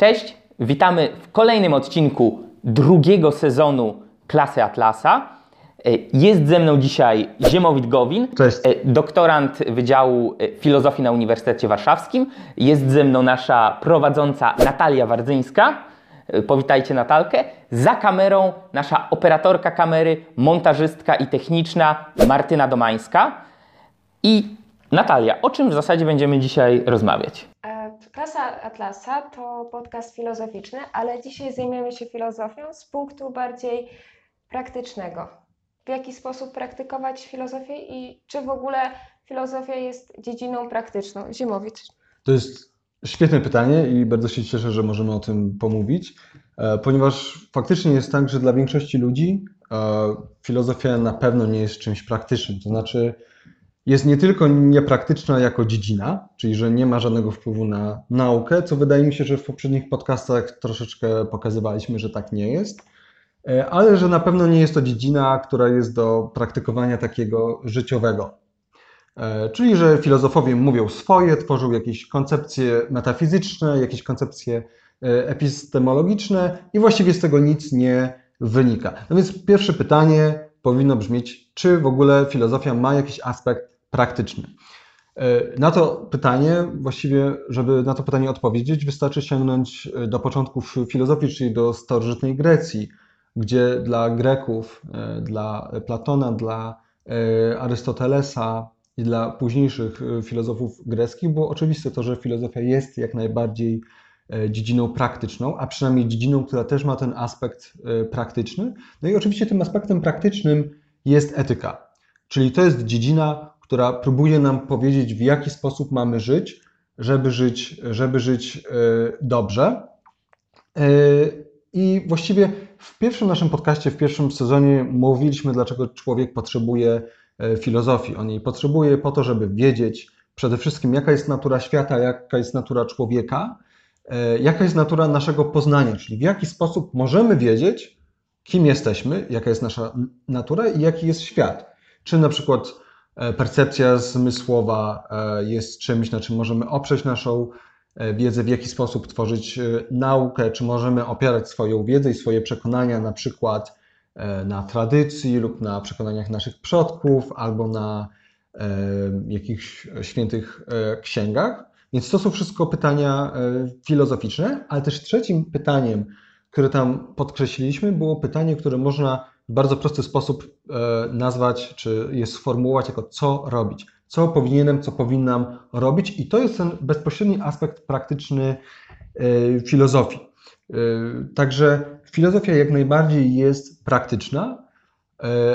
Cześć, witamy w kolejnym odcinku drugiego sezonu Klasy Atlasa. E, Jest ze mną dzisiaj Ziemowit Gowin, Cześć. e, doktorant Wydziału e, Filozofii na Uniwersytecie Warszawskim. Jest ze mną nasza prowadząca Natalia Wardzyńska. Powitajcie Natalkę. Za kamerą nasza operatorka kamery, montażystka i techniczna Martyna Domańska. I Natalia, o czym w zasadzie będziemy dzisiaj rozmawiać? Klasa Atlasa to podcast filozoficzny, ale dzisiaj zajmiemy się filozofią z punktu bardziej praktycznego. W jaki sposób praktykować filozofię i czy w ogóle filozofia jest dziedziną praktyczną? Zimowicz. To jest świetne pytanie i bardzo się cieszę, że możemy o tym pomówić, e, ponieważ faktycznie jest tak, że dla większości ludzi e, filozofia na pewno nie jest czymś praktycznym. To znaczy, jest nie tylko niepraktyczna jako dziedzina, czyli że nie ma żadnego wpływu na naukę, co wydaje mi się, że w poprzednich podcastach troszeczkę pokazywaliśmy, że tak nie jest, e, ale że na pewno nie jest to dziedzina, która jest do praktykowania takiego życiowego. E, Czyli, że filozofowie mówią swoje, tworzą jakieś koncepcje metafizyczne, jakieś koncepcje e, epistemologiczne i właściwie z tego nic nie wynika. No więc pierwsze pytanie powinno brzmieć, czy w ogóle filozofia ma jakiś aspekt praktyczny? E, Na to pytanie, właściwie, żeby na to pytanie odpowiedzieć, wystarczy sięgnąć e, do początków filozofii, czyli do starożytnej Grecji, gdzie dla Greków, e, dla Platona, dla Arystotelesa i dla późniejszych filozofów greckich było oczywiste to, że filozofia jest jak najbardziej dziedziną praktyczną, a przynajmniej dziedziną, która też ma ten aspekt e, praktyczny. No i oczywiście tym aspektem praktycznym jest etyka, czyli to jest dziedzina, która próbuje nam powiedzieć, w jaki sposób mamy żyć, żeby żyć, żeby żyć e, dobrze. E, I właściwie w pierwszym naszym podcaście, w pierwszym sezonie mówiliśmy, dlaczego człowiek potrzebuje e, filozofii. On jej potrzebuje po to, żeby wiedzieć przede wszystkim, jaka jest natura świata, jaka jest natura człowieka, e, jaka jest natura naszego poznania, czyli w jaki sposób możemy wiedzieć, kim jesteśmy, jaka jest nasza natura i jaki jest świat. Czy na przykład e, percepcja zmysłowa e, jest czymś, na czym możemy oprzeć naszą e, wiedzę, w jaki sposób tworzyć e, naukę, czy możemy opierać swoją wiedzę i swoje przekonania na przykład e, na tradycji lub na przekonaniach naszych przodków albo na e, jakichś świętych e, księgach. Więc to są wszystko pytania e, filozoficzne, ale też trzecim pytaniem, które tam podkreśliliśmy, było pytanie, które można w bardzo prosty sposób e, nazwać, czy je sformułować jako co robić. Co powinienem, co powinnam robić, i to jest ten bezpośredni aspekt praktyczny e, filozofii. Także filozofia jak najbardziej jest praktyczna,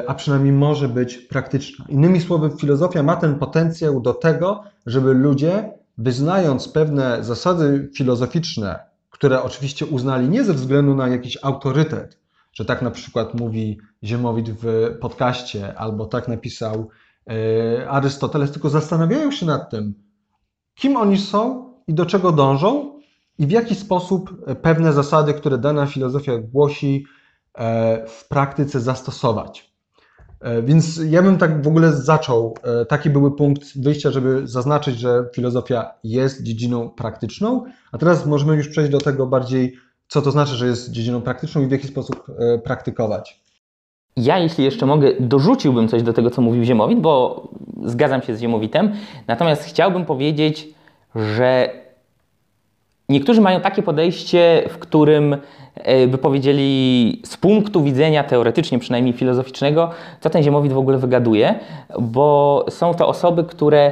a przynajmniej może być praktyczna. Innymi słowy, filozofia ma ten potencjał do tego, żeby ludzie, wyznając pewne zasady filozoficzne, które oczywiście uznali nie ze względu na jakiś autorytet, że tak na przykład mówi Ziemowit w podcaście, albo tak napisał e, Arystoteles, tylko zastanawiają się nad tym, kim oni są i do czego dążą, i w jaki sposób pewne zasady, które dana filozofia głosi, e, w praktyce zastosować. E, Więc ja bym tak w ogóle zaczął. e, Taki były punkt wyjścia, żeby zaznaczyć, że filozofia jest dziedziną praktyczną, a teraz możemy już przejść do tego bardziej, co to znaczy, że jest dziedziną praktyczną i w jaki sposób e, praktykować. Ja, jeśli jeszcze mogę, dorzuciłbym coś do tego, co mówił Ziemowit, bo zgadzam się z Ziemowitem. Natomiast chciałbym powiedzieć, że niektórzy mają takie podejście, w którym e, by powiedzieli z punktu widzenia teoretycznie, przynajmniej filozoficznego, co ten Ziemowit w ogóle wygaduje, bo są to osoby, które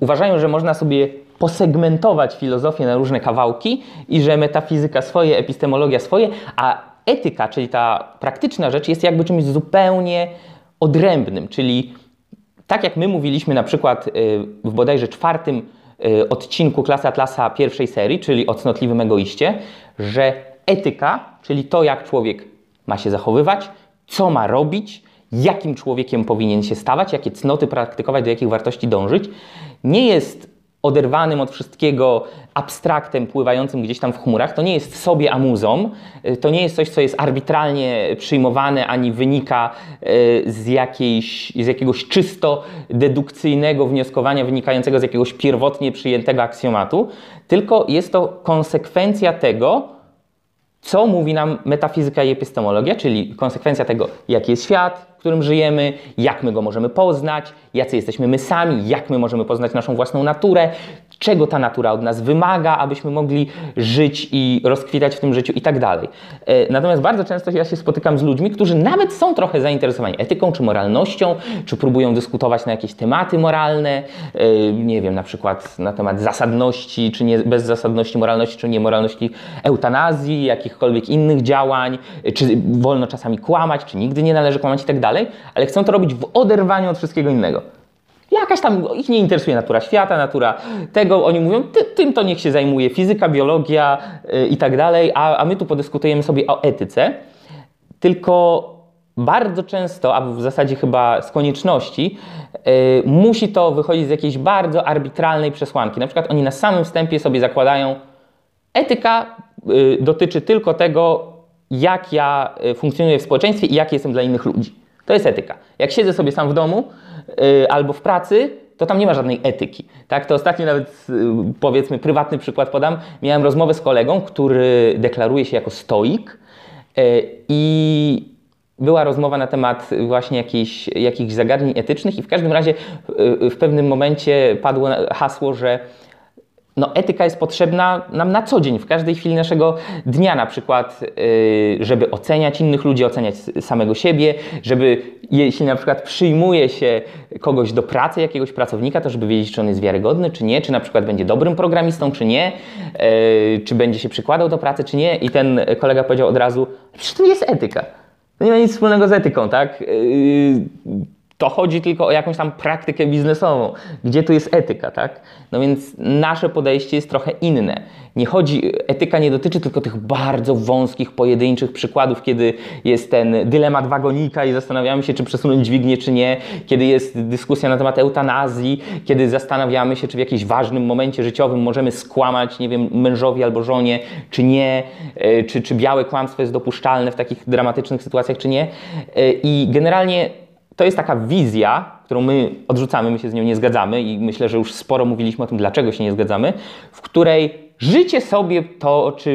uważają, że można sobie posegmentować filozofię na różne kawałki i że metafizyka swoje, epistemologia swoje, a etyka, czyli ta praktyczna rzecz, jest jakby czymś zupełnie odrębnym, czyli tak jak my mówiliśmy na przykład y, w bodajże czwartym odcinku Klasy Atlasa pierwszej serii, czyli o cnotliwym egoiście, że etyka, czyli to jak człowiek ma się zachowywać, co ma robić, jakim człowiekiem powinien się stawać, jakie cnoty praktykować, do jakich wartości dążyć, nie jest oderwanym od wszystkiego abstraktem pływającym gdzieś tam w chmurach. To nie jest sobie amuzą, y, to nie jest coś, co jest arbitralnie przyjmowane ani wynika y, z, jakiejś, z jakiegoś czysto dedukcyjnego wnioskowania wynikającego z jakiegoś pierwotnie przyjętego aksjomatu, tylko jest to konsekwencja tego, co mówi nam metafizyka i epistemologia, czyli konsekwencja tego, jaki jest świat, którym żyjemy, jak my go możemy poznać, jacy jesteśmy my sami, jak my możemy poznać naszą własną naturę, czego ta natura od nas wymaga, abyśmy mogli żyć i rozkwitać w tym życiu i tak dalej. E, natomiast bardzo często ja się spotykam z ludźmi, którzy nawet są trochę zainteresowani etyką czy moralnością, czy próbują dyskutować na jakieś tematy moralne, e, nie wiem, na przykład na temat zasadności, czy nie, bezzasadności moralności, czy niemoralności eutanazji, jakichkolwiek innych działań, czy wolno czasami kłamać, czy nigdy nie należy kłamać i tak dalej, ale chcą to robić w oderwaniu od wszystkiego innego. Jakaś tam, ich nie interesuje natura świata, natura tego, oni mówią, ty, tym to niech się zajmuje fizyka, biologia yy, i tak dalej, a, a my tu podyskutujemy sobie o etyce. Tylko bardzo często, a w zasadzie chyba z konieczności, yy, musi to wychodzić z jakiejś bardzo arbitralnej przesłanki. Na przykład oni na samym wstępie sobie zakładają, etyka yy, dotyczy tylko tego, jak ja funkcjonuję w społeczeństwie i jaki jestem dla innych ludzi. To jest etyka. Jak siedzę sobie sam w domu, Y, albo w pracy, to tam nie ma żadnej etyki. Tak? To ostatnio nawet, y, powiedzmy, prywatny przykład podam. Miałem rozmowę z kolegą, który deklaruje się jako stoik y, i była rozmowa na temat właśnie jakichś, jakichś zagadnień etycznych i w każdym razie w pewnym momencie padło hasło, że no, etyka jest potrzebna nam na co dzień, w każdej chwili naszego dnia, na przykład, yy, żeby oceniać innych ludzi, oceniać samego siebie, żeby jeśli na przykład przyjmuje się kogoś do pracy, jakiegoś pracownika, to żeby wiedzieć, czy on jest wiarygodny, czy nie, czy na przykład będzie dobrym programistą, czy nie, yy, czy będzie się przykładał do pracy, czy nie. I ten kolega powiedział od razu, przecież to nie jest etyka. To nie ma nic wspólnego z etyką, tak? To chodzi tylko o jakąś tam praktykę biznesową. Gdzie tu jest etyka, tak? No więc nasze podejście jest trochę inne. Nie chodzi, etyka nie dotyczy tylko tych bardzo wąskich, pojedynczych przykładów, kiedy jest ten dylemat wagonika i zastanawiamy się, czy przesunąć dźwignię, czy nie, kiedy jest dyskusja na temat eutanazji, kiedy zastanawiamy się, czy w jakimś ważnym momencie życiowym możemy skłamać, nie wiem, mężowi albo żonie, czy nie, e, czy, czy białe kłamstwo jest dopuszczalne w takich dramatycznych sytuacjach, czy nie. E, I generalnie to jest taka wizja, którą my odrzucamy, my się z nią nie zgadzamy i myślę, że już sporo mówiliśmy o tym, dlaczego się nie zgadzamy, w której życie sobie toczy,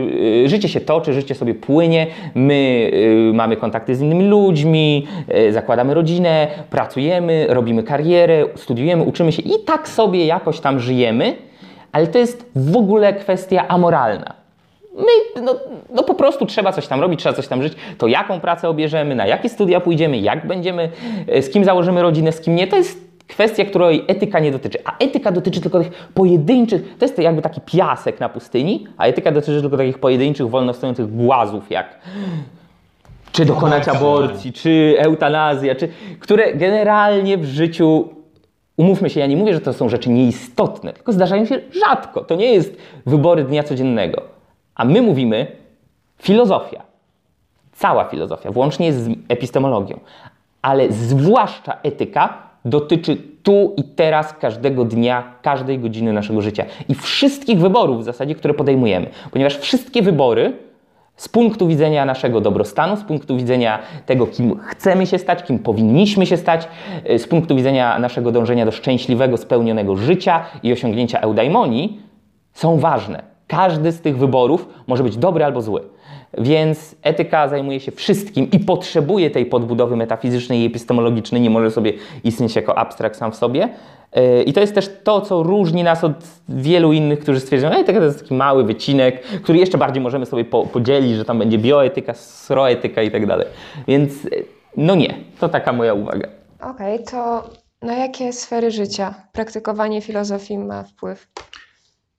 y, życie się toczy, życie sobie płynie, my y, mamy kontakty z innymi ludźmi, y, zakładamy rodzinę, pracujemy, robimy karierę, studiujemy, uczymy się i tak sobie jakoś tam żyjemy, ale to jest w ogóle kwestia amoralna my, no, no, po prostu trzeba coś tam robić, trzeba coś tam żyć, to jaką pracę obierzemy, na jakie studia pójdziemy, jak będziemy, e, z kim założymy rodzinę, z kim nie, to jest kwestia, której etyka nie dotyczy. A etyka dotyczy tylko tych pojedynczych, to jest jakby taki piasek na pustyni, a etyka dotyczy tylko takich pojedynczych, wolno stojących głazów, jak czy dokonać aborcji, czy eutanazja, czy, które generalnie w życiu Umówmy się, ja nie mówię, że to są rzeczy nieistotne, tylko zdarzają się rzadko. To nie jest wybory dnia codziennego. A my mówimy filozofia. Cała filozofia, włącznie z epistemologią, ale zwłaszcza etyka dotyczy tu i teraz, każdego dnia, każdej godziny naszego życia i wszystkich wyborów w zasadzie, które podejmujemy, ponieważ wszystkie wybory z punktu widzenia naszego dobrostanu, z punktu widzenia tego, kim chcemy się stać, kim powinniśmy się stać, z punktu widzenia naszego dążenia do szczęśliwego, spełnionego życia i osiągnięcia eudaimonii, są ważne. Każdy z tych wyborów może być dobry albo zły. Więc etyka zajmuje się wszystkim i potrzebuje tej podbudowy metafizycznej i epistemologicznej, nie może sobie istnieć jako abstrakt sam w sobie. E, I to jest też to, co różni nas od wielu innych, którzy stwierdzają, że etyka to jest taki mały wycinek, który jeszcze bardziej możemy sobie podzielić, że tam będzie bioetyka, sroetyka i tak dalej. Więc e, no nie, to taka moja uwaga. Okej, okay, to na jakie sfery życia praktykowanie filozofii ma wpływ?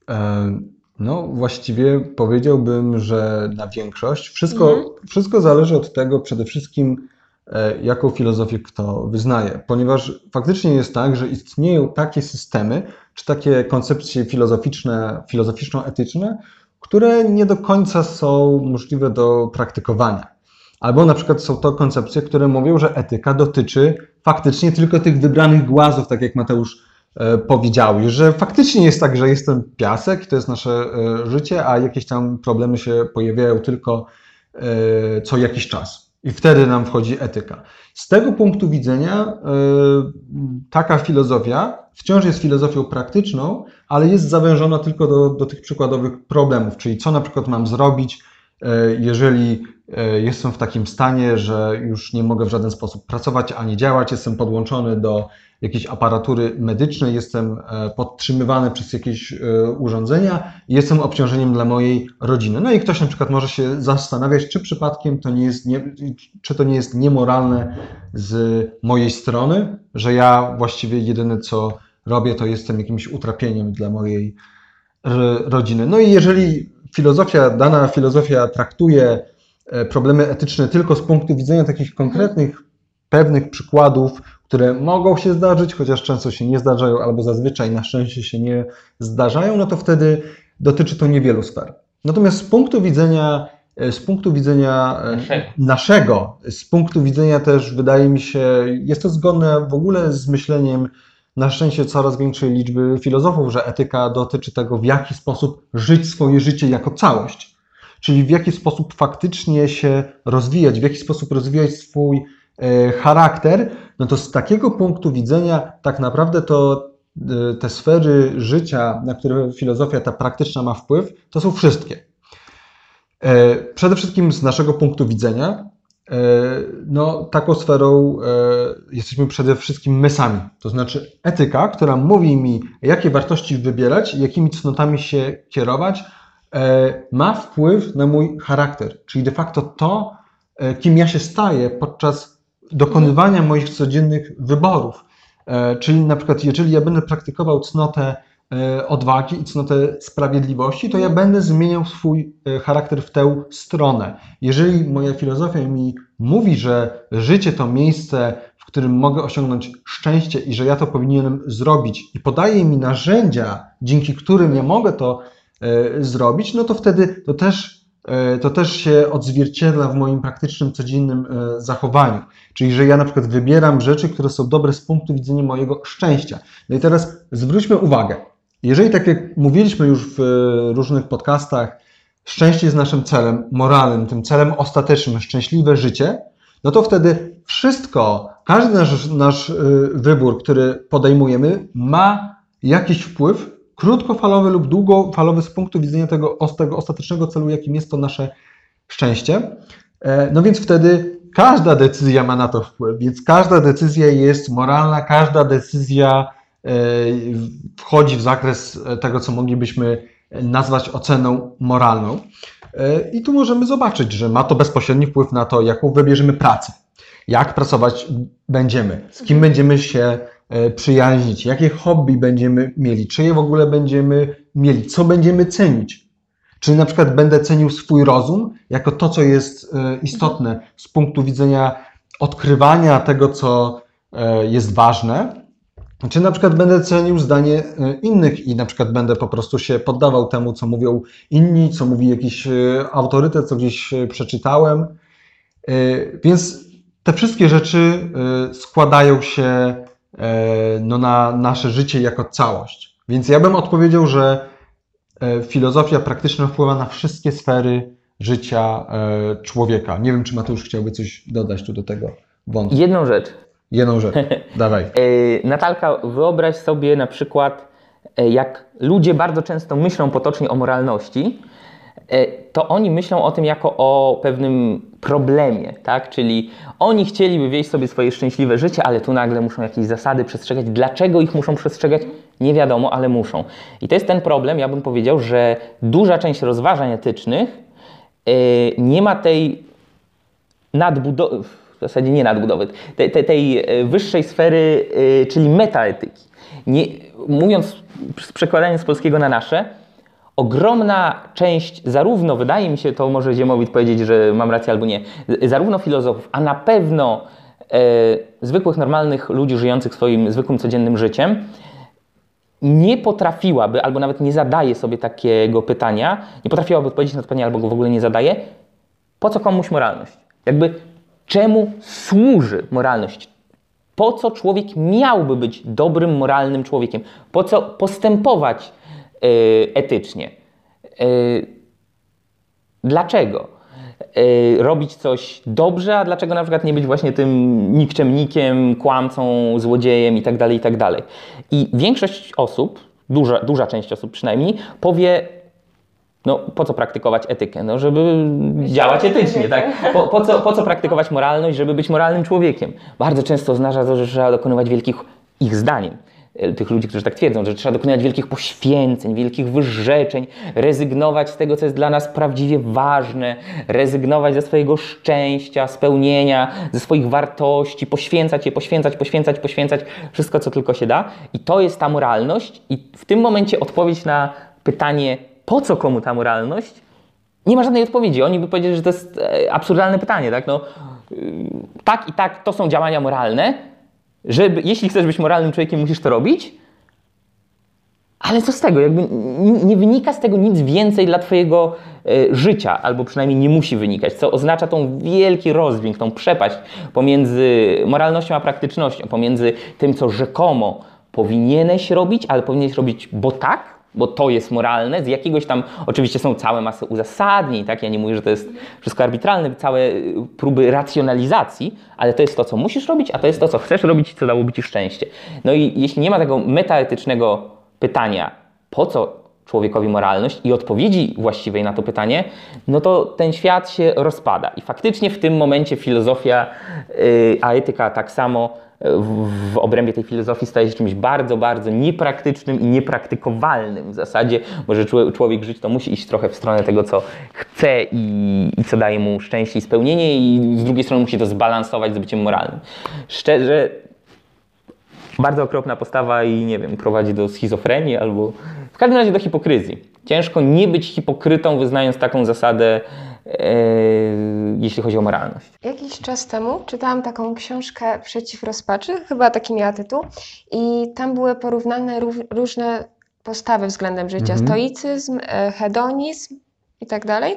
Um no, właściwie powiedziałbym, że na większość. Wszystko, mhm. wszystko zależy od tego przede wszystkim, e, jaką filozofię kto wyznaje, ponieważ faktycznie jest tak, że istnieją takie systemy, czy takie koncepcje filozoficzne, filozoficzno-etyczne, które nie do końca są możliwe do praktykowania. Albo na przykład są to koncepcje, które mówią, że etyka dotyczy faktycznie tylko tych wybranych głazów, tak jak Mateusz powiedziały, że faktycznie jest tak, że jestem piasek, to jest nasze e, życie, a jakieś tam problemy się pojawiają tylko e, co jakiś czas. I wtedy nam wchodzi etyka. Z tego punktu widzenia e, taka filozofia wciąż jest filozofią praktyczną, ale jest zawężona tylko do, do tych przykładowych problemów, czyli co na przykład mam zrobić, e, jeżeli e, jestem w takim stanie, że już nie mogę w żaden sposób pracować ani działać, jestem podłączony do jakiejś aparatury medycznej, jestem e, podtrzymywany przez jakieś e, urządzenia jestem obciążeniem dla mojej rodziny. No i ktoś na przykład może się zastanawiać, czy przypadkiem to nie jest, nie, czy to nie jest niemoralne z mojej strony, że ja właściwie jedyne co robię, to jestem jakimś utrapieniem dla mojej rodziny. No i jeżeli filozofia, dana filozofia traktuje e, problemy etyczne tylko z punktu widzenia takich konkretnych, pewnych przykładów, które mogą się zdarzyć, chociaż często się nie zdarzają, albo zazwyczaj na szczęście się nie zdarzają, no to wtedy dotyczy to niewielu sfer. Natomiast z punktu widzenia, e, z punktu widzenia e, Naszego. naszego, z punktu widzenia też wydaje mi się, jest to zgodne w ogóle z myśleniem na szczęście coraz większej liczby filozofów, że etyka dotyczy tego, w jaki sposób żyć swoje życie jako całość. Czyli w jaki sposób faktycznie się rozwijać, w jaki sposób rozwijać swój charakter, no to z takiego punktu widzenia tak naprawdę to e, te sfery życia, na które filozofia ta praktyczna ma wpływ, to są wszystkie. E, Przede wszystkim z naszego punktu widzenia, e, no, taką sferą e, jesteśmy przede wszystkim my sami. To znaczy etyka, która mówi mi, jakie wartości wybierać, jakimi cnotami się kierować, e, ma wpływ na mój charakter. Czyli de facto to, e, kim ja się staję podczas dokonywania moich codziennych wyborów. E, Czyli na przykład, jeżeli ja będę praktykował cnotę e, odwagi i cnotę sprawiedliwości, to ja będę zmieniał swój e, charakter w tę stronę. Jeżeli moja filozofia mi mówi, że życie to miejsce, w którym mogę osiągnąć szczęście i że ja to powinienem zrobić i podaje mi narzędzia, dzięki którym ja mogę to zrobić, no to wtedy to też, to też się odzwierciedla w moim praktycznym, codziennym e, zachowaniu. Czyli, że ja na przykład wybieram rzeczy, które są dobre z punktu widzenia mojego szczęścia. No i teraz zwróćmy uwagę. Jeżeli, tak jak mówiliśmy już w e, różnych podcastach, szczęście jest naszym celem moralnym, tym celem ostatecznym, szczęśliwe życie, no to wtedy wszystko, każdy nasz, nasz e, wybór, który podejmujemy, ma jakiś wpływ, krótkofalowy lub długofalowy z punktu widzenia tego, tego ostatecznego celu, jakim jest to nasze szczęście. E, No więc wtedy każda decyzja ma na to wpływ, więc każda decyzja jest moralna, każda decyzja e, wchodzi w zakres tego, co moglibyśmy nazwać oceną moralną. E, I tu możemy zobaczyć, że ma to bezpośredni wpływ na to, jaką wybierzemy pracę, jak pracować będziemy, z kim będziemy się przyjaźnić, jakie hobby będziemy mieli, czy je w ogóle będziemy mieli, co będziemy cenić. Czy na przykład będę cenił swój rozum jako to, co jest e, istotne z punktu widzenia odkrywania tego, co e, jest ważne, czy na przykład będę cenił zdanie e, innych i na przykład będę po prostu się poddawał temu, co mówią inni, co mówi jakiś e, autorytet, co gdzieś e, przeczytałem. E, Więc te wszystkie rzeczy e, składają się e, no, na nasze życie jako całość. Więc ja bym odpowiedział, że e, filozofia praktyczna wpływa na wszystkie sfery życia e, człowieka. Nie wiem, czy Mateusz chciałby coś dodać tu do tego wątku. Jedną rzecz. Jedną rzecz. Dawaj. E, Natalka, wyobraź sobie na przykład, e, jak ludzie bardzo często myślą potocznie o moralności, e, to oni myślą o tym jako o pewnym problemie, tak? Czyli oni chcieliby wieść sobie swoje szczęśliwe życie, ale tu nagle muszą jakieś zasady przestrzegać. Dlaczego ich muszą przestrzegać? Nie wiadomo, ale muszą. I to jest ten problem, ja bym powiedział, że duża część rozważań etycznych e, nie ma tej nadbudowy, w zasadzie nie nadbudowy, tej, tej, e, wyższej sfery, e, czyli metaetyki. Nie, mówiąc, z przekładaniem z polskiego na nasze, ogromna część, zarówno, wydaje mi się, to może Ziemowit powiedzieć, że mam rację albo nie, zarówno filozofów, a na pewno e, zwykłych, normalnych ludzi żyjących swoim zwykłym, codziennym życiem, nie potrafiłaby, albo nawet nie zadaje sobie takiego pytania, nie potrafiłaby odpowiedzieć na to pytanie, albo go w ogóle nie zadaje, po co komuś moralność? Jakby czemu służy moralność? po co człowiek miałby być dobrym, moralnym człowiekiem, po co postępować etycznie. Yy, dlaczego? Yy, robić coś dobrze, a dlaczego na przykład nie być właśnie tym nikczemnikiem, kłamcą, złodziejem i tak dalej, i tak dalej. I większość osób, duża, duża część osób przynajmniej, powie, no po co praktykować etykę? No żeby działać etycznie, tak? Po, po, co, po co praktykować moralność, żeby być moralnym człowiekiem? Bardzo często oznacza to, że trzeba dokonywać wielkich, ich zdaniem, tych ludzi, którzy tak twierdzą, że trzeba dokonywać wielkich poświęceń, wielkich wyrzeczeń, rezygnować z tego, co jest dla nas prawdziwie ważne, rezygnować ze swojego szczęścia, spełnienia, ze swoich wartości, poświęcać je, poświęcać, poświęcać, poświęcać, wszystko, co tylko się da. I to jest ta moralność i w tym momencie odpowiedź na pytanie, po co komu ta moralność? Nie ma żadnej odpowiedzi. Oni by powiedzieli, że to jest e, absurdalne pytanie, tak? No, y, tak i tak, to są działania moralne. Żeby, jeśli chcesz być moralnym człowiekiem, musisz to robić. Ale co z tego? Jakby nie wynika z tego nic więcej dla Twojego e, życia, albo przynajmniej nie musi wynikać, co oznacza tą wielki rozdźwięk, tą przepaść pomiędzy moralnością a praktycznością, pomiędzy tym, co rzekomo powinieneś robić, ale powinieneś robić, bo tak, bo to jest moralne, z jakiegoś tam, oczywiście są całe masy uzasadnień, tak, ja nie mówię, że to jest wszystko arbitralne, całe y, próby racjonalizacji, ale to jest to, co musisz robić, a to jest to, co chcesz robić i co dałoby Ci szczęście. No i jeśli nie ma tego metaetycznego pytania, po co człowiekowi moralność i odpowiedzi właściwej na to pytanie, no to ten świat się rozpada. I faktycznie w tym momencie filozofia, yy, a etyka tak samo w, obrębie tej filozofii staje się czymś bardzo, bardzo niepraktycznym i niepraktykowalnym w zasadzie, bo że czł- człowiek żyć to musi iść trochę w stronę tego, co chce i, i co daje mu szczęście i spełnienie i z drugiej strony musi to zbalansować z byciem moralnym. Szczerze, bardzo okropna postawa i nie wiem, prowadzi do schizofrenii albo w każdym razie do hipokryzji. Ciężko nie być hipokrytą, wyznając taką zasadę, jeśli chodzi o moralność. Jakiś czas temu czytałam taką książkę Przeciw rozpaczy, chyba taki miała tytuł, i tam były porównane rów- różne postawy względem życia: Mhm. stoicyzm, e, hedonizm i tak dalej.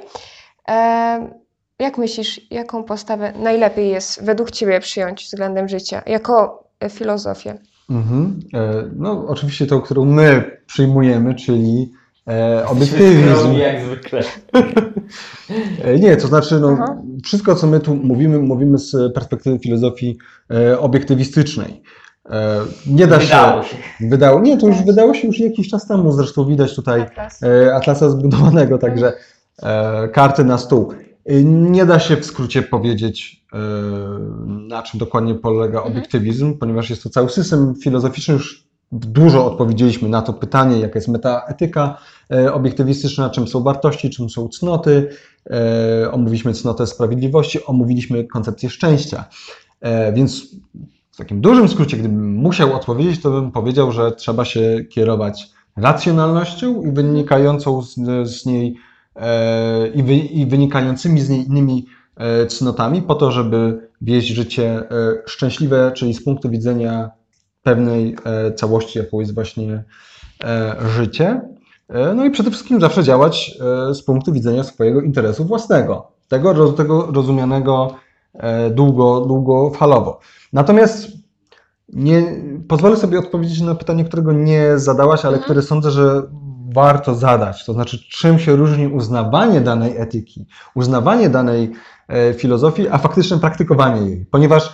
E, Jak myślisz, jaką postawę najlepiej jest według Ciebie przyjąć względem życia jako e, filozofię? Mhm. No, oczywiście tą, którą my przyjmujemy, czyli e, obiektywizm. Jak zwykle. E, Nie, to znaczy, no, Aha. wszystko, co my tu mówimy, mówimy z perspektywy filozofii e, obiektywistycznej. E, Nie da Wydało się. się. Wydało, nie, to już wydało się już jakiś czas temu, zresztą widać tutaj Atlas. e, Atlasa zbudowanego, także e, karty na stół. E, Nie da się w skrócie powiedzieć, na czym dokładnie polega Mhm. obiektywizm, ponieważ jest to cały system filozoficzny. Już dużo odpowiedzieliśmy na to pytanie, jaka jest metaetyka obiektywistyczna, czym są wartości, czym są cnoty. E, Omówiliśmy cnotę sprawiedliwości, omówiliśmy koncepcję szczęścia. E, Więc w takim dużym skrócie, gdybym musiał odpowiedzieć, to bym powiedział, że trzeba się kierować racjonalnością i wynikającą z, z niej e, i, wy, i wynikającymi z niej innymi e, cnotami, po to, żeby wieść życie e, szczęśliwe, czyli z punktu widzenia pewnej e, całości, jaką jest właśnie e, życie. E, No i przede wszystkim zawsze działać e, z punktu widzenia swojego interesu własnego, tego, tego rozumianego e, długo, długofalowo. Natomiast nie, pozwolę sobie odpowiedzieć na pytanie, którego nie zadałaś, ale Mhm. które sądzę, że warto zadać. To znaczy, czym się różni uznawanie danej etyki, uznawanie danej filozofii, a faktyczne praktykowanie jej. Ponieważ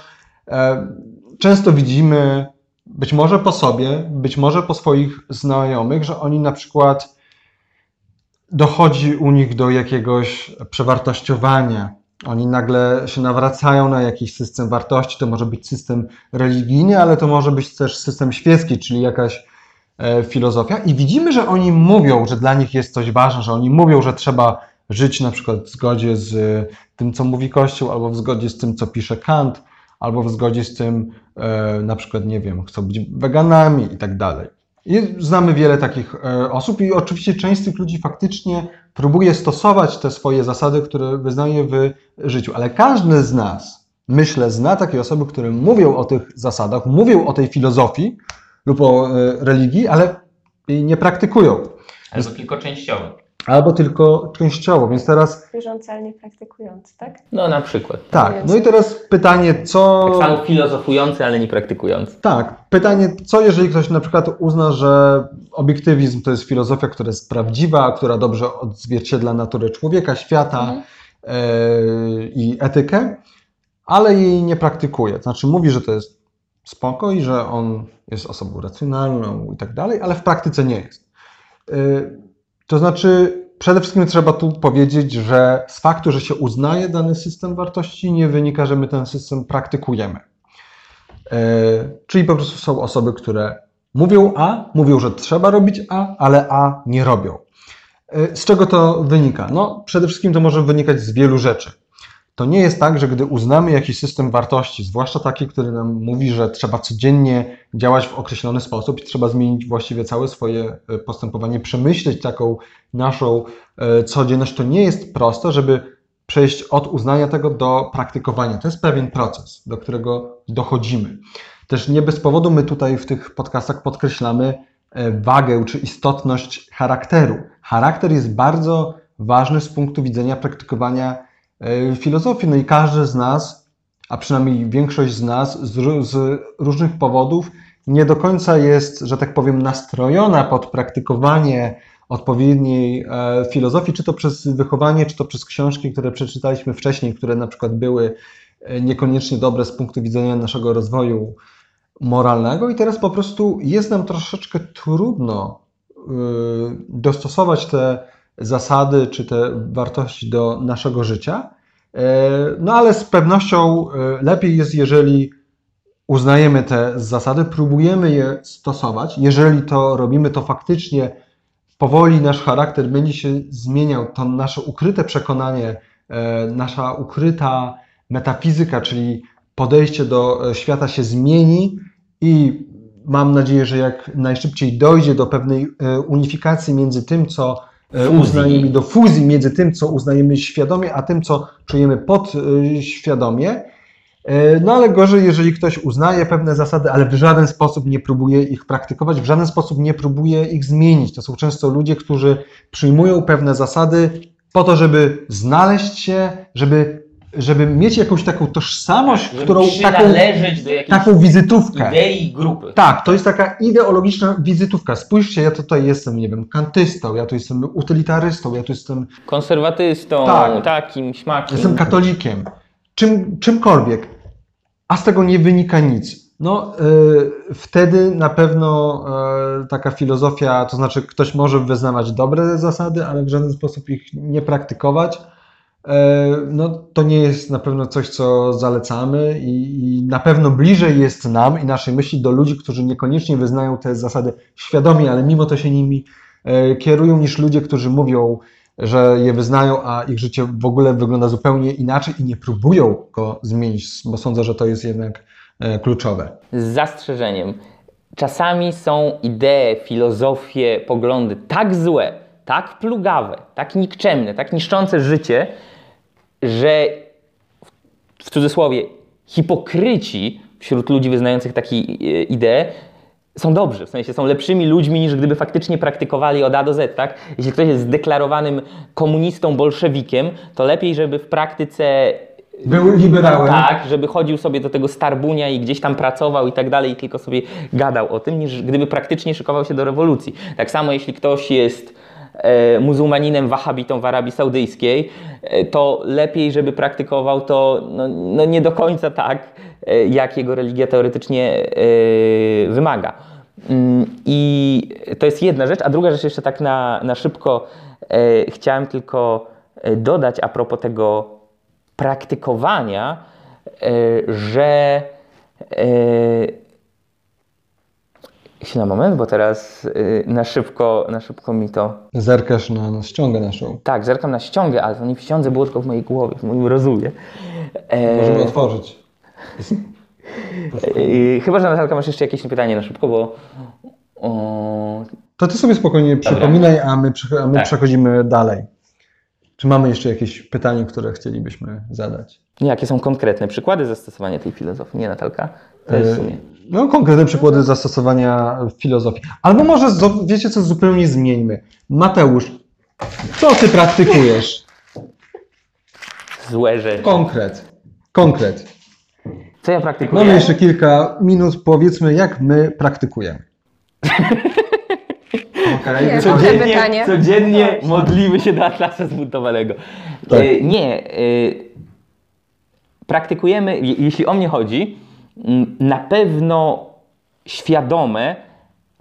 często widzimy, być może po sobie, być może po swoich znajomych, że oni na przykład dochodzi u nich do jakiegoś przewartościowania. Oni nagle się nawracają na jakiś system wartości. To może być system religijny, ale to może być też system świecki, czyli jakaś e, filozofia. I widzimy, że oni mówią, że dla nich jest coś ważne, że oni mówią, że trzeba żyć na przykład w zgodzie z e, tym, co mówi Kościół, albo w zgodzie z tym, co pisze Kant, albo w zgodzie z tym, e, na przykład, nie wiem, chcą być weganami i tak dalej. I znamy wiele takich e, osób i oczywiście część z tych ludzi faktycznie próbuje stosować te swoje zasady, które wyznaje w życiu, ale każdy z nas, myślę, zna takie osoby, które mówią o tych zasadach, mówią o tej filozofii lub o e, religii, ale jej nie praktykują. Albo tylko częściowo. Albo tylko częściowo. Więc teraz Wierzący, ale nie praktykujący, tak? No na przykład. tak, no i teraz pytanie, co. Tak samo filozofujący, ale nie praktykujący. Tak, pytanie, co jeżeli ktoś na przykład uzna, że obiektywizm to jest filozofia, która jest prawdziwa, która dobrze odzwierciedla naturę człowieka, świata Mhm. e, i etykę, ale jej nie praktykuje. To znaczy mówi, że to jest spoko i że on jest osobą racjonalną i tak dalej, ale w praktyce nie jest. E, to znaczy przede wszystkim trzeba tu powiedzieć, że z faktu, że się uznaje dany system wartości, nie wynika, że my ten system praktykujemy. E, Czyli po prostu są osoby, które mówią A, mówią, że trzeba robić A, ale A nie robią. E, Z czego to wynika? No, przede wszystkim to może wynikać z wielu rzeczy. To nie jest tak, że gdy uznamy jakiś system wartości, zwłaszcza taki, który nam mówi, że trzeba codziennie działać w określony sposób i trzeba zmienić właściwie całe swoje e, postępowanie, przemyśleć taką naszą e, codzienność, to nie jest proste, żeby przejść od uznania tego do praktykowania. To jest pewien proces, do którego dochodzimy. Też nie bez powodu my tutaj w tych podcastach podkreślamy e, wagę czy istotność charakteru. Charakter jest bardzo ważny z punktu widzenia praktykowania filozofii. No i każdy z nas, a przynajmniej większość z nas, z, z różnych powodów nie do końca jest, że tak powiem, nastrojona pod praktykowanie odpowiedniej e, filozofii, czy to przez wychowanie, czy to przez książki, które przeczytaliśmy wcześniej, które na przykład były e, niekoniecznie dobre z punktu widzenia naszego rozwoju moralnego i teraz po prostu jest nam troszeczkę trudno y, dostosować te zasady czy te wartości do naszego życia. E, No ale z pewnością e, lepiej jest, jeżeli uznajemy te zasady, próbujemy je stosować. Jeżeli to robimy, to faktycznie powoli nasz charakter będzie się zmieniał, to nasze ukryte przekonanie, e, nasza ukryta metafizyka, czyli podejście do świata się zmieni i mam nadzieję, że jak najszybciej dojdzie do pewnej unifikacji między tym, co. uznajemy, do fuzji między tym, co uznajemy świadomie, a tym, co czujemy podświadomie. E, No ale gorzej, jeżeli ktoś uznaje pewne zasady, ale w żaden sposób nie próbuje ich praktykować, w żaden sposób nie próbuje ich zmienić. To są często ludzie, którzy przyjmują pewne zasady po to, żeby znaleźć się, żeby, żeby mieć jakąś taką tożsamość, Żeby którą taką, przynależeć do jakiejś taką wizytówkę. idei grupy. Tak, to jest taka ideologiczna wizytówka. Spójrzcie, ja tutaj jestem, nie wiem, kantystą, ja tu jestem utylitarystą, ja tu jestem Konserwatystą, Tak. takim, śmakiem. Jestem katolikiem, czym, czymkolwiek, a z tego nie wynika nic. No, y, wtedy na pewno y, taka filozofia, to znaczy ktoś może wyznawać dobre zasady, ale w żaden sposób ich nie praktykować. Y, No, to nie jest na pewno coś, co zalecamy, i, i na pewno bliżej jest nam i naszej myśli do ludzi, którzy niekoniecznie wyznają te zasady świadomie, ale mimo to się nimi y, kierują, niż ludzie, którzy mówią, że je wyznają, a ich życie w ogóle wygląda zupełnie inaczej i nie próbują go zmienić, bo sądzę, że to jest jednak e, kluczowe. z zastrzeżeniem. Czasami są idee, filozofie, poglądy tak złe, tak plugawe, tak nikczemne, tak niszczące życie, że w- cudzysłowie hipokryci wśród ludzi wyznających takie idee są dobrzy, w sensie są lepszymi ludźmi niż gdyby faktycznie praktykowali od A do Z, tak? Jeśli ktoś jest zdeklarowanym komunistą, bolszewikiem, to lepiej, żeby w praktyce Był liberałem. tak, żeby chodził sobie do tego Starbunia i gdzieś tam pracował i tak dalej, i tylko sobie gadał o tym, niż gdyby praktycznie szykował się do rewolucji. Tak samo jeśli ktoś jest muzułmaninem wahabitą w Arabii Saudyjskiej, e, to lepiej, żeby praktykował to no, no nie do końca tak, e, jak jego religia teoretycznie e, wymaga. Mm, I to jest jedna rzecz, a druga rzecz jeszcze tak na, na szybko e, chciałem tylko e, dodać a propos tego praktykowania, e, że e, chwila, moment, bo teraz e, na szybko, na szybko mi to... Zerkasz na, na ściągę naszą. Tak, zerkam na ściągę, ale to nie w było tylko w mojej głowie, w moim rozumie. E, Możemy otworzyć. e, chyba, że Natalka masz jeszcze jakieś pytanie na szybko, bo... O, To ty sobie spokojnie przypominaj, a my, a my Tak. przechodzimy dalej. Czy mamy jeszcze jakieś pytanie, które chcielibyśmy zadać? jakie są konkretne przykłady zastosowania tej filozofii, nie Natalka? To jest w sumie... No, konkretne przykłady zastosowania filozofii. Albo może, wiecie co, zupełnie zmieńmy. Mateusz, Co ty praktykujesz? Złe rzeczy. Konkret. Konkret. Co ja praktykuję? Mamy jeszcze kilka minut, powiedzmy, jak my praktykujemy. Okej. Nie, Codziennie, codziennie modlimy się do Atlasa zbuntowanego. Tak. E, nie. E, praktykujemy, je- jeśli o mnie chodzi, na pewno świadome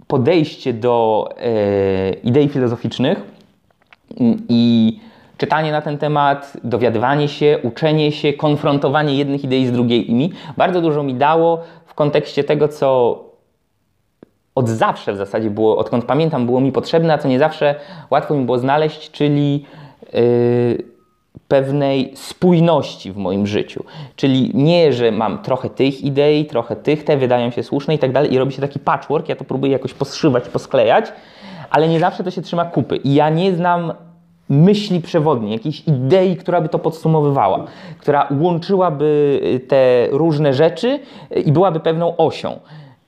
podejście do e, idei filozoficznych i czytanie na ten temat, dowiadywanie się, uczenie się, konfrontowanie jednych idei z drugimi bardzo dużo mi dało w kontekście tego, co od zawsze w zasadzie było, odkąd pamiętam, było mi potrzebne, a co nie zawsze łatwo mi było znaleźć, czyli yy, pewnej spójności w moim życiu. Czyli nie, że mam trochę tych idei, trochę tych, te wydają się słuszne i tak dalej, i robi się taki patchwork, ja to próbuję jakoś poszywać, posklejać, ale nie zawsze to się trzyma kupy. I ja nie znam myśli przewodniej, jakiejś idei, która by to podsumowywała, która łączyłaby y, te różne rzeczy y, i byłaby pewną osią.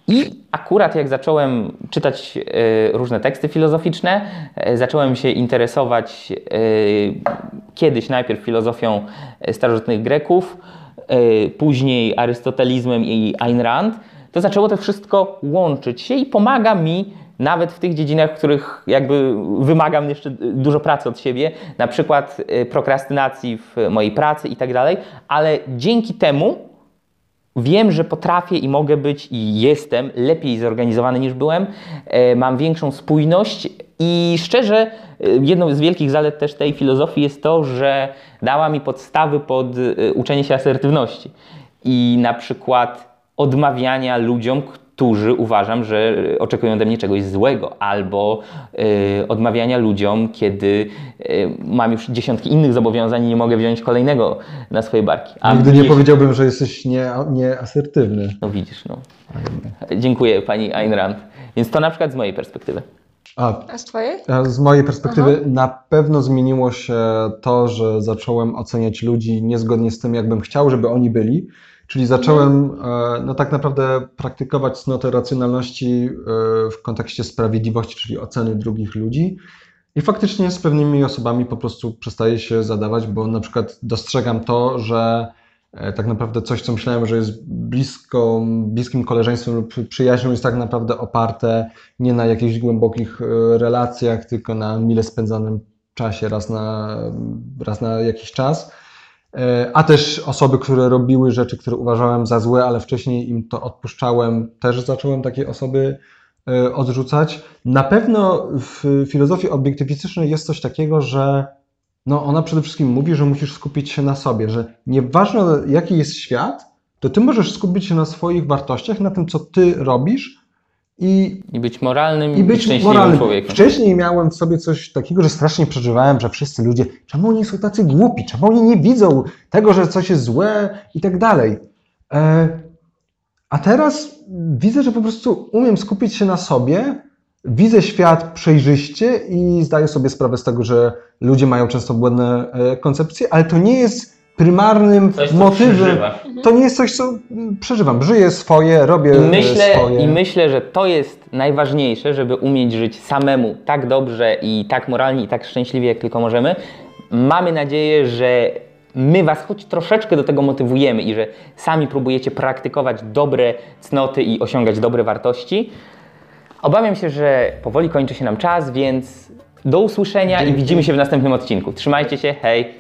I akurat jak zacząłem czytać e, różne teksty filozoficzne, e, zacząłem się interesować e, kiedyś najpierw filozofią starożytnych Greków, później arystotelizmem i Ayn Rand, to zaczęło to wszystko łączyć się i pomaga mi nawet w tych dziedzinach, w których jakby wymagam jeszcze dużo pracy od siebie, na przykład prokrastynacji w mojej pracy i tak dalej, ale dzięki temu Wiem, że potrafię i mogę być i jestem lepiej zorganizowany niż byłem. E, Mam większą spójność i szczerze, e, jedną z wielkich zalet też tej filozofii jest to, że dała mi podstawy pod e, uczenie się asertywności i na przykład odmawiania ludziom, którzy uważam, że oczekują ode mnie czegoś złego, albo e, odmawiania ludziom, kiedy e, mam już dziesiątki innych zobowiązań i nie mogę wziąć kolejnego na swoje barki. A Nigdy nie powiedziałbym, że jesteś nie, nieasertywny. no widzisz, no. Dziękuję pani Ayn Rand. Więc to na przykład z mojej perspektywy. A, A z twojej? a z mojej perspektywy na pewno zmieniło się to, że zacząłem oceniać ludzi niezgodnie z tym, jakbym chciał, żeby oni byli. Czyli zacząłem e, no tak naprawdę praktykować cnotę racjonalności e, w kontekście sprawiedliwości, czyli oceny drugich ludzi. I faktycznie z pewnymi osobami po prostu przestaję się zadawać, bo na przykład dostrzegam to, że e, tak naprawdę coś, co myślałem, że jest blisko, bliskim koleżeństwem lub przyjaźnią, jest tak naprawdę oparte nie na jakichś głębokich relacjach, tylko na mile spędzanym czasie raz na, raz na jakiś czas. E, A też osoby, które robiły rzeczy, które uważałem za złe, ale wcześniej im to odpuszczałem, też zacząłem takie osoby e, odrzucać. Na pewno w filozofii obiektywistycznej jest coś takiego, że no ona przede wszystkim mówi, że musisz skupić się na sobie, że nieważne jaki jest świat, to ty możesz skupić się na swoich wartościach, na tym, co ty robisz i I być moralnym i i, być szczęśliwym moralnym. człowiekiem. Wcześniej miałem w sobie coś takiego, że strasznie przeżywałem, że wszyscy ludzie, czemu oni są tacy głupi, czemu oni nie widzą tego, że coś jest złe i tak dalej. E, a teraz widzę, że po prostu umiem skupić się na sobie, widzę świat przejrzyście i zdaję sobie sprawę z tego, że ludzie mają często błędne e, koncepcje, ale to nie jest prymarnym Coś, co motywem. To nie jest coś, co mm, przeżywam. Żyję swoje, robię I myślę, swoje. I myślę, że to jest najważniejsze, żeby umieć żyć samemu tak dobrze i tak moralnie i tak szczęśliwie, jak tylko możemy. Mamy nadzieję, że my Was choć troszeczkę do tego motywujemy i że sami próbujecie praktykować dobre cnoty i osiągać dobre wartości. Obawiam się, że powoli kończy się nam czas, więc do usłyszenia i widzimy się w następnym odcinku. Trzymajcie się, hej!